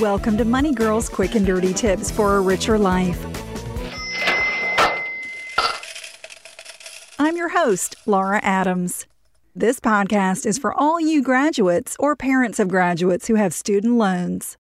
Welcome to Money Girls Quick and Dirty Tips for a Richer Life. I'm your host, Laura Adams. This podcast is for all you graduates or parents of graduates who have student loans.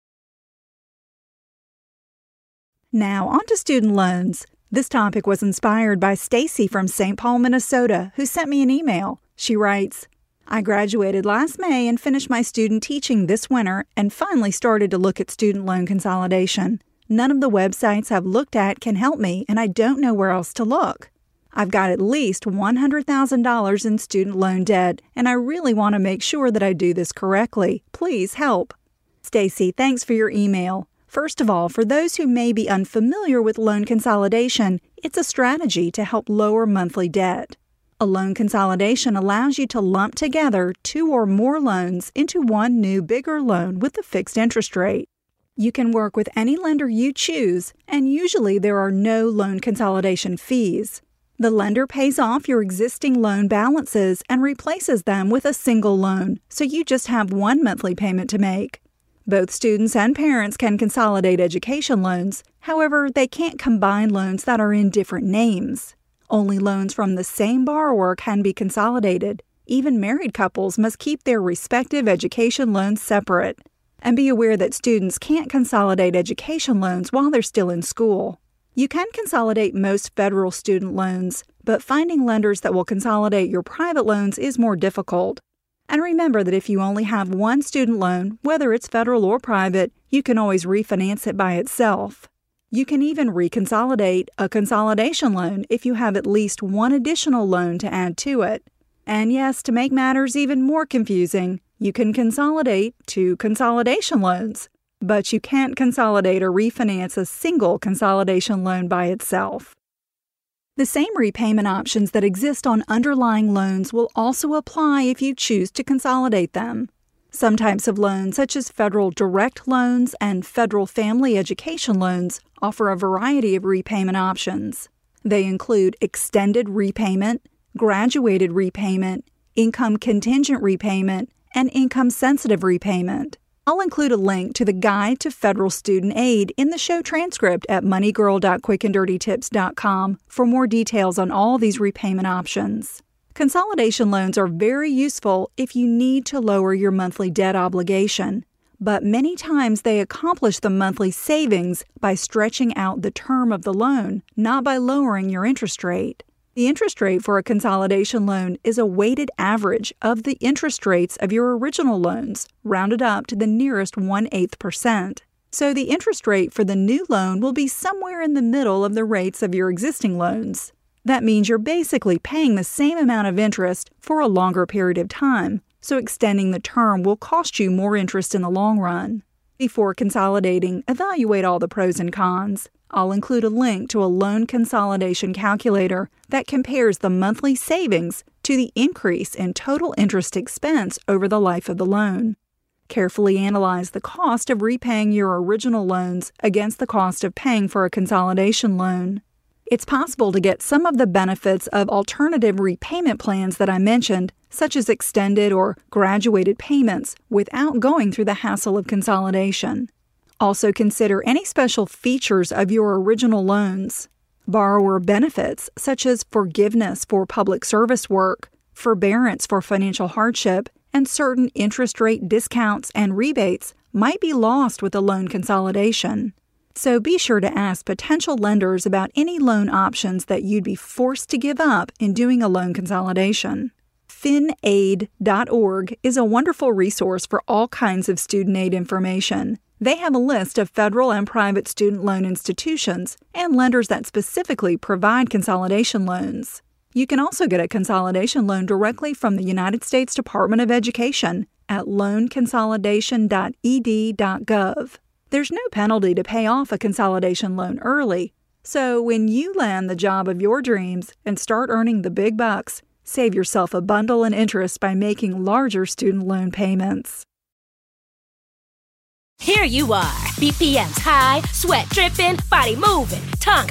Now, on to student loans. This topic was inspired by Stacy from St. Paul, Minnesota, who sent me an email. She writes, I graduated last May and finished my student teaching this winter and finally started to look at student loan consolidation. None of the websites I've looked at can help me, and I don't know where else to look. I've got at least $100,000 in student loan debt, and I really want to make sure that I do this correctly. Please help. Stacy, thanks for your email. First of all, for those who may be unfamiliar with loan consolidation, it's a strategy to help lower monthly debt. A loan consolidation allows you to lump together two or more loans into one new bigger loan with a fixed interest rate. You can work with any lender you choose, and usually there are no loan consolidation fees. The lender pays off your existing loan balances and replaces them with a single loan, so you just have one monthly payment to make. Both students and parents can consolidate education loans, however, they can't combine loans that are in different names. Only loans from the same borrower can be consolidated. Even married couples must keep their respective education loans separate. And be aware that students can't consolidate education loans while they're still in school. You can consolidate most federal student loans, but finding lenders that will consolidate your private loans is more difficult. And remember that if you only have one student loan, whether it's federal or private, you can always refinance it by itself. You can even reconsolidate a consolidation loan if you have at least one additional loan to add to it. And yes, to make matters even more confusing, you can consolidate two consolidation loans, but you can't consolidate or refinance a single consolidation loan by itself. The same repayment options that exist on underlying loans will also apply if you choose to consolidate them. Some types of loans, such as federal direct loans and federal family education loans, offer a variety of repayment options. They include extended repayment, graduated repayment, income contingent repayment, and income sensitive repayment. I'll include a link to the Guide to Federal Student Aid in the show transcript at moneygirl.quickanddirtytips.com for more details on all these repayment options. Consolidation loans are very useful if you need to lower your monthly debt obligation, but many times they accomplish the monthly savings by stretching out the term of the loan, not by lowering your interest rate. The interest rate for a consolidation loan is a weighted average of the interest rates of your original loans, rounded up to the nearest one eighth percent. So the interest rate for the new loan will be somewhere in the middle of the rates of your existing loans. That means you're basically paying the same amount of interest for a longer period of time, so extending the term will cost you more interest in the long run. Before consolidating, evaluate all the pros and cons. I'll include a link to a loan consolidation calculator that compares the monthly savings to the increase in total interest expense over the life of the loan. Carefully analyze the cost of repaying your original loans against the cost of paying for a consolidation loan. It's possible to get some of the benefits of alternative repayment plans that I mentioned, such as extended or graduated payments, without going through the hassle of consolidation. Also, consider any special features of your original loans. borrower benefits such as forgiveness for public service work, forbearance for financial hardship, and certain interest rate discounts and rebates might be lost with a loan consolidation. So be sure to ask potential lenders about any loan options that you'd be forced to give up in doing a loan consolidation. FinAid.org is a wonderful resource for all kinds of student aid information. They have a list of federal and private student loan institutions and lenders that specifically provide consolidation loans. You can also get a consolidation loan directly from the United States Department of Education at loanconsolidation.ed.gov. There's no penalty to pay off a consolidation loan early, so when you land the job of your dreams and start earning the big bucks, save yourself a bundle in interest by making larger student loan payments. Here you are, BPMs high, sweat dripping, body moving, tongue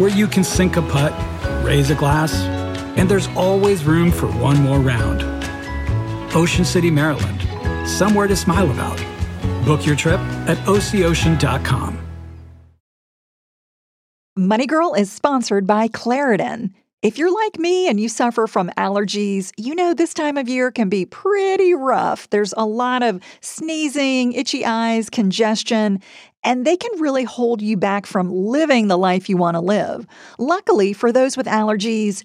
Where you can sink a putt, raise a glass, and there's always room for one more round. Ocean City, Maryland, somewhere to smile about. Book your trip at OCOcean.com. Money Girl is sponsored by Claritin. If you're like me and you suffer from allergies, you know this time of year can be pretty rough. There's a lot of sneezing, itchy eyes, congestion, and they can really hold you back from living the life you want to live. Luckily, for those with allergies,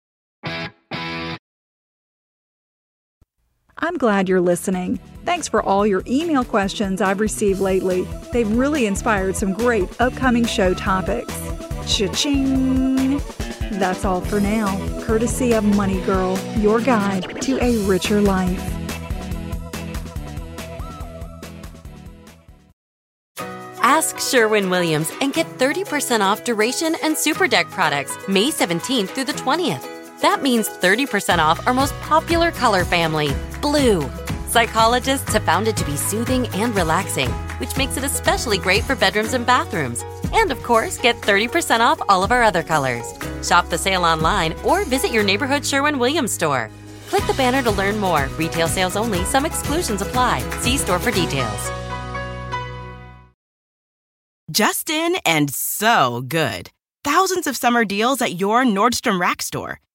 I'm glad you're listening. Thanks for all your email questions I've received lately. They've really inspired some great upcoming show topics. Cha-ching! That's all for now, courtesy of Money Girl, your guide to a richer life. Ask Sherwin Williams and get 30% off duration and super deck products May 17th through the 20th. That means 30% off our most popular color family, blue. Psychologists have found it to be soothing and relaxing, which makes it especially great for bedrooms and bathrooms. And of course, get 30% off all of our other colors. Shop the sale online or visit your neighborhood Sherwin Williams store. Click the banner to learn more. Retail sales only, some exclusions apply. See store for details. Justin and so good. Thousands of summer deals at your Nordstrom Rack store.